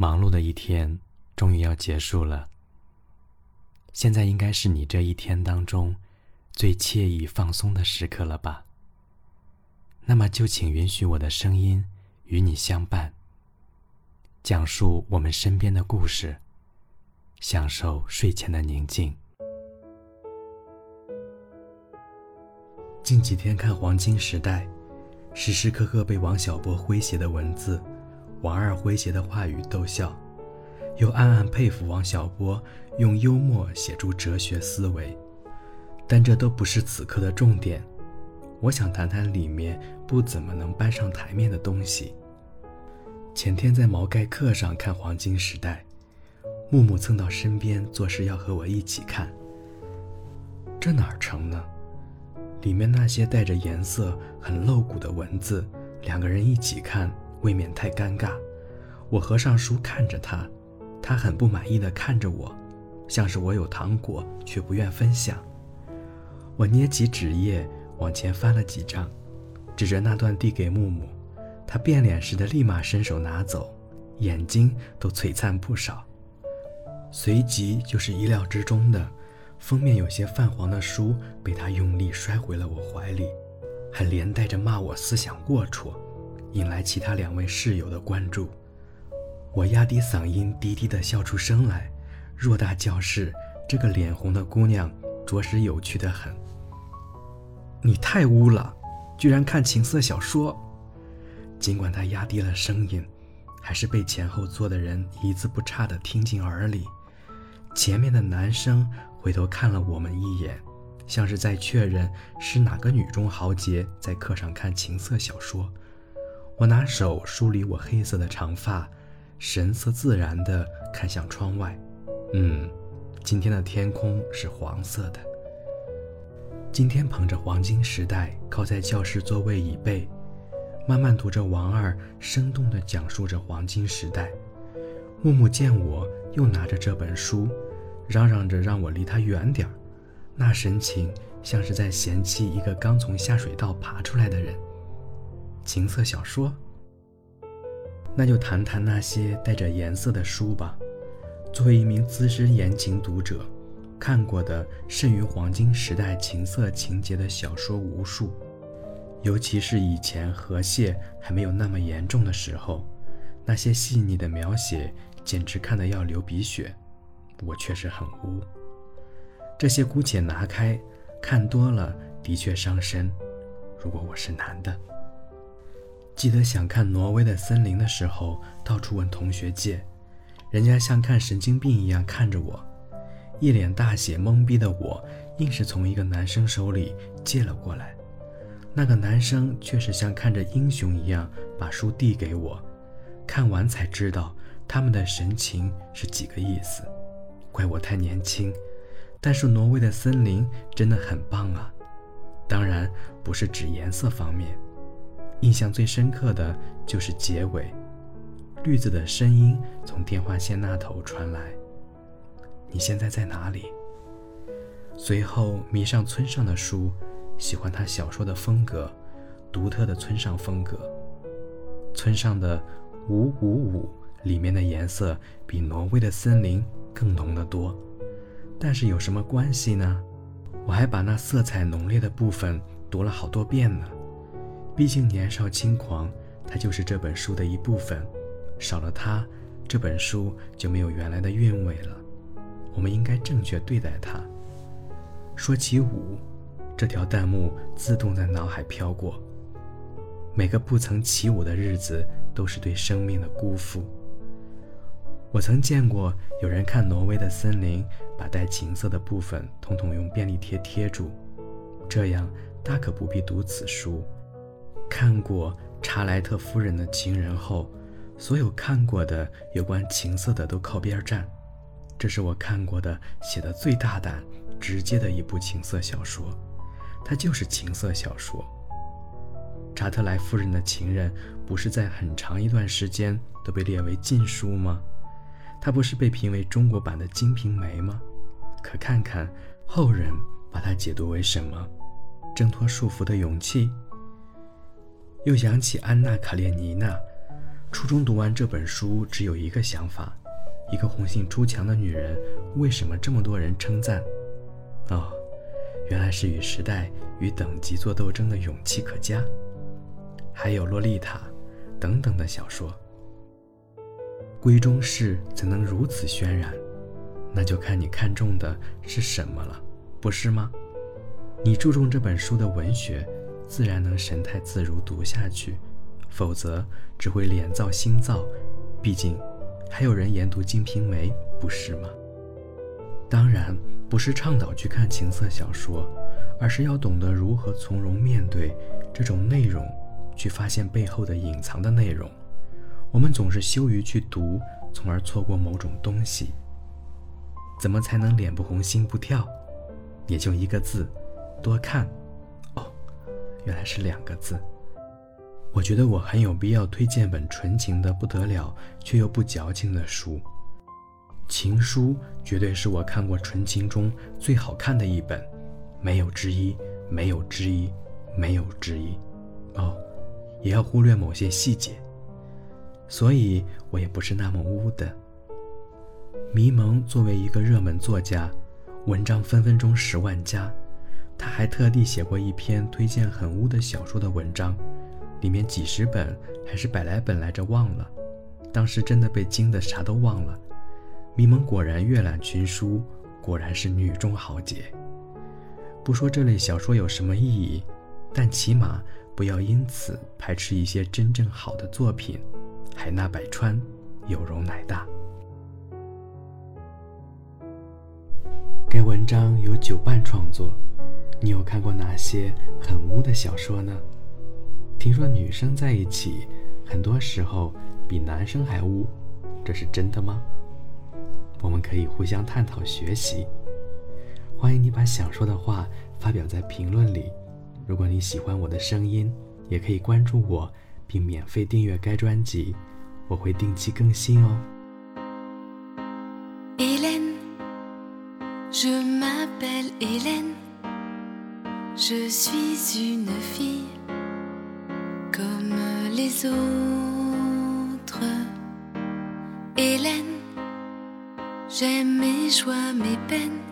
忙碌的一天终于要结束了。现在应该是你这一天当中最惬意放松的时刻了吧？那么就请允许我的声音与你相伴，讲述我们身边的故事，享受睡前的宁静。近几天看《黄金时代》，时时刻刻被王小波诙谐的文字。王二诙谐的话语逗笑，又暗暗佩服王小波用幽默写出哲学思维，但这都不是此刻的重点。我想谈谈里面不怎么能搬上台面的东西。前天在毛概课上看《黄金时代》，木木蹭到身边做事要和我一起看，这哪成呢？里面那些带着颜色、很露骨的文字，两个人一起看。未免太尴尬，我合上书看着他，他很不满意的看着我，像是我有糖果却不愿分享。我捏起纸页往前翻了几张，指着那段递给木木，他变脸似的立马伸手拿走，眼睛都璀璨不少。随即就是意料之中的，封面有些泛黄的书被他用力摔回了我怀里，还连带着骂我思想龌龊。引来其他两位室友的关注，我压低嗓音，低低的笑出声来。偌大教室，这个脸红的姑娘着实有趣的很。你太污了，居然看情色小说！尽管她压低了声音，还是被前后座的人一字不差的听进耳里。前面的男生回头看了我们一眼，像是在确认是哪个女中豪杰在课上看情色小说。我拿手梳理我黑色的长发，神色自然地看向窗外。嗯，今天的天空是黄色的。今天捧着黄金时代，靠在教室座位椅背，慢慢读着王二生动地讲述着黄金时代。木木见我又拿着这本书，嚷嚷着让我离他远点儿，那神情像是在嫌弃一个刚从下水道爬出来的人。情色小说，那就谈谈那些带着颜色的书吧。作为一名资深言情读者，看过的甚于黄金时代情色情节的小说无数，尤其是以前河蟹还没有那么严重的时候，那些细腻的描写简直看得要流鼻血。我确实很污，这些姑且拿开，看多了的确伤身。如果我是男的。记得想看挪威的森林的时候，到处问同学借，人家像看神经病一样看着我，一脸大写懵逼的我，硬是从一个男生手里借了过来。那个男生却是像看着英雄一样把书递给我，看完才知道他们的神情是几个意思。怪我太年轻，但是挪威的森林真的很棒啊，当然不是指颜色方面。印象最深刻的就是结尾，绿子的声音从电话线那头传来：“你现在在哪里？”随后迷上村上的书，喜欢他小说的风格，独特的村上风格。村上的《五五五》里面的颜色比挪威的森林更浓得多，但是有什么关系呢？我还把那色彩浓烈的部分读了好多遍呢。毕竟年少轻狂，它就是这本书的一部分。少了它，这本书就没有原来的韵味了。我们应该正确对待它。说起舞，这条弹幕自动在脑海飘过。每个不曾起舞的日子，都是对生命的辜负。我曾见过有人看挪威的森林，把带情色的部分统统用便利贴贴住，这样大可不必读此书。看过查莱特夫人的情人后，所有看过的有关情色的都靠边站。这是我看过的写的最大胆、直接的一部情色小说，它就是情色小说。查特莱夫人的情人不是在很长一段时间都被列为禁书吗？它不是被评为中国版的《金瓶梅》吗？可看看后人把它解读为什么？挣脱束缚的勇气。又想起安娜·卡列尼娜，初中读完这本书，只有一个想法：一个红杏出墙的女人，为什么这么多人称赞？哦，原来是与时代与等级做斗争的勇气可嘉。还有《洛丽塔》等等的小说，闺中事怎能如此渲染？那就看你看中的是什么了，不是吗？你注重这本书的文学，自然能神态自如读下去。否则只会脸燥心燥，毕竟还有人研读《金瓶梅》，不是吗？当然不是倡导去看情色小说，而是要懂得如何从容面对这种内容，去发现背后的隐藏的内容。我们总是羞于去读，从而错过某种东西。怎么才能脸不红心不跳？也就一个字：多看。原来是两个字。我觉得我很有必要推荐本纯情的不得了却又不矫情的书，《情书》绝对是我看过纯情中最好看的一本，没有之一，没有之一，没有之一。哦，也要忽略某些细节，所以我也不是那么污的。迷蒙作为一个热门作家，文章分分钟十万加，他还特地写过一篇推荐很污的小说的文章。里面几十本还是百来本来着，忘了。当时真的被惊得啥都忘了。迷蒙果然阅览群书，果然是女中豪杰。不说这类小说有什么意义，但起码不要因此排斥一些真正好的作品。海纳百川，有容乃大。该文章由九半创作，你有看过哪些很污的小说呢？听说女生在一起，很多时候比男生还污，这是真的吗？我们可以互相探讨学习。欢迎你把想说的话发表在评论里。如果你喜欢我的声音，也可以关注我并免费订阅该专辑，我会定期更新哦。Les autres. Hélène, j'aime mes joies, mes peines.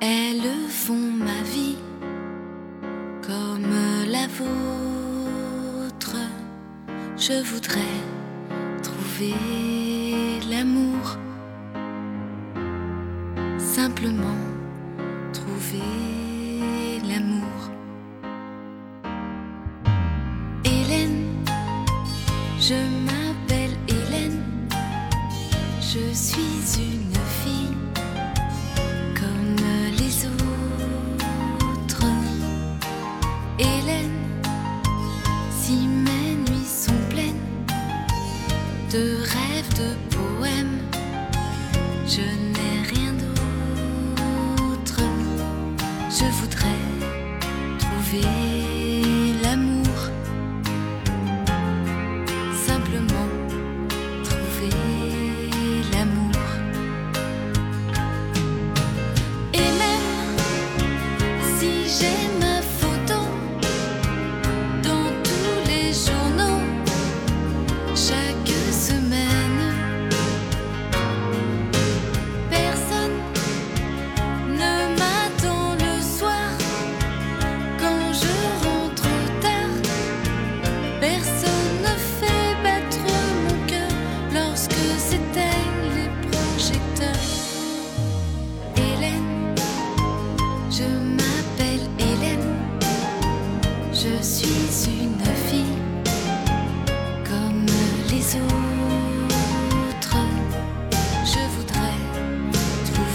Elles font ma vie comme la vôtre. Je voudrais trouver l'amour. Simplement trouver Je m'appelle Hélène, je suis une fille comme les autres. Hélène, si mes nuits sont pleines de rêves, de poèmes, je n'ai rien d'autre. Je j'ai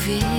feel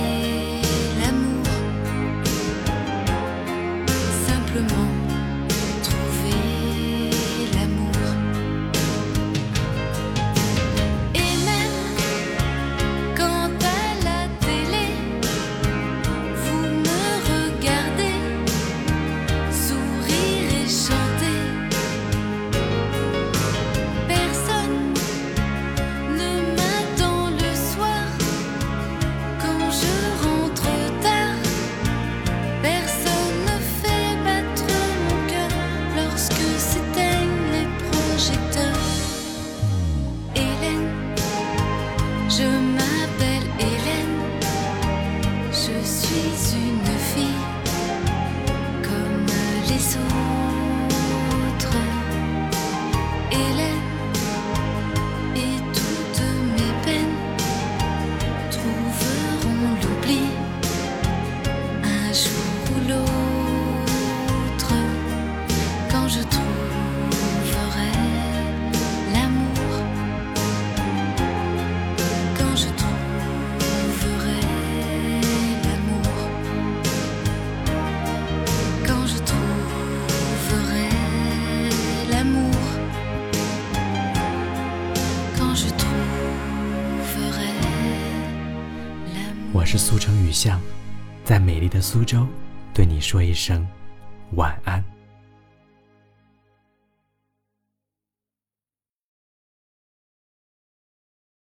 是苏城雨巷，在美丽的苏州，对你说一声晚安。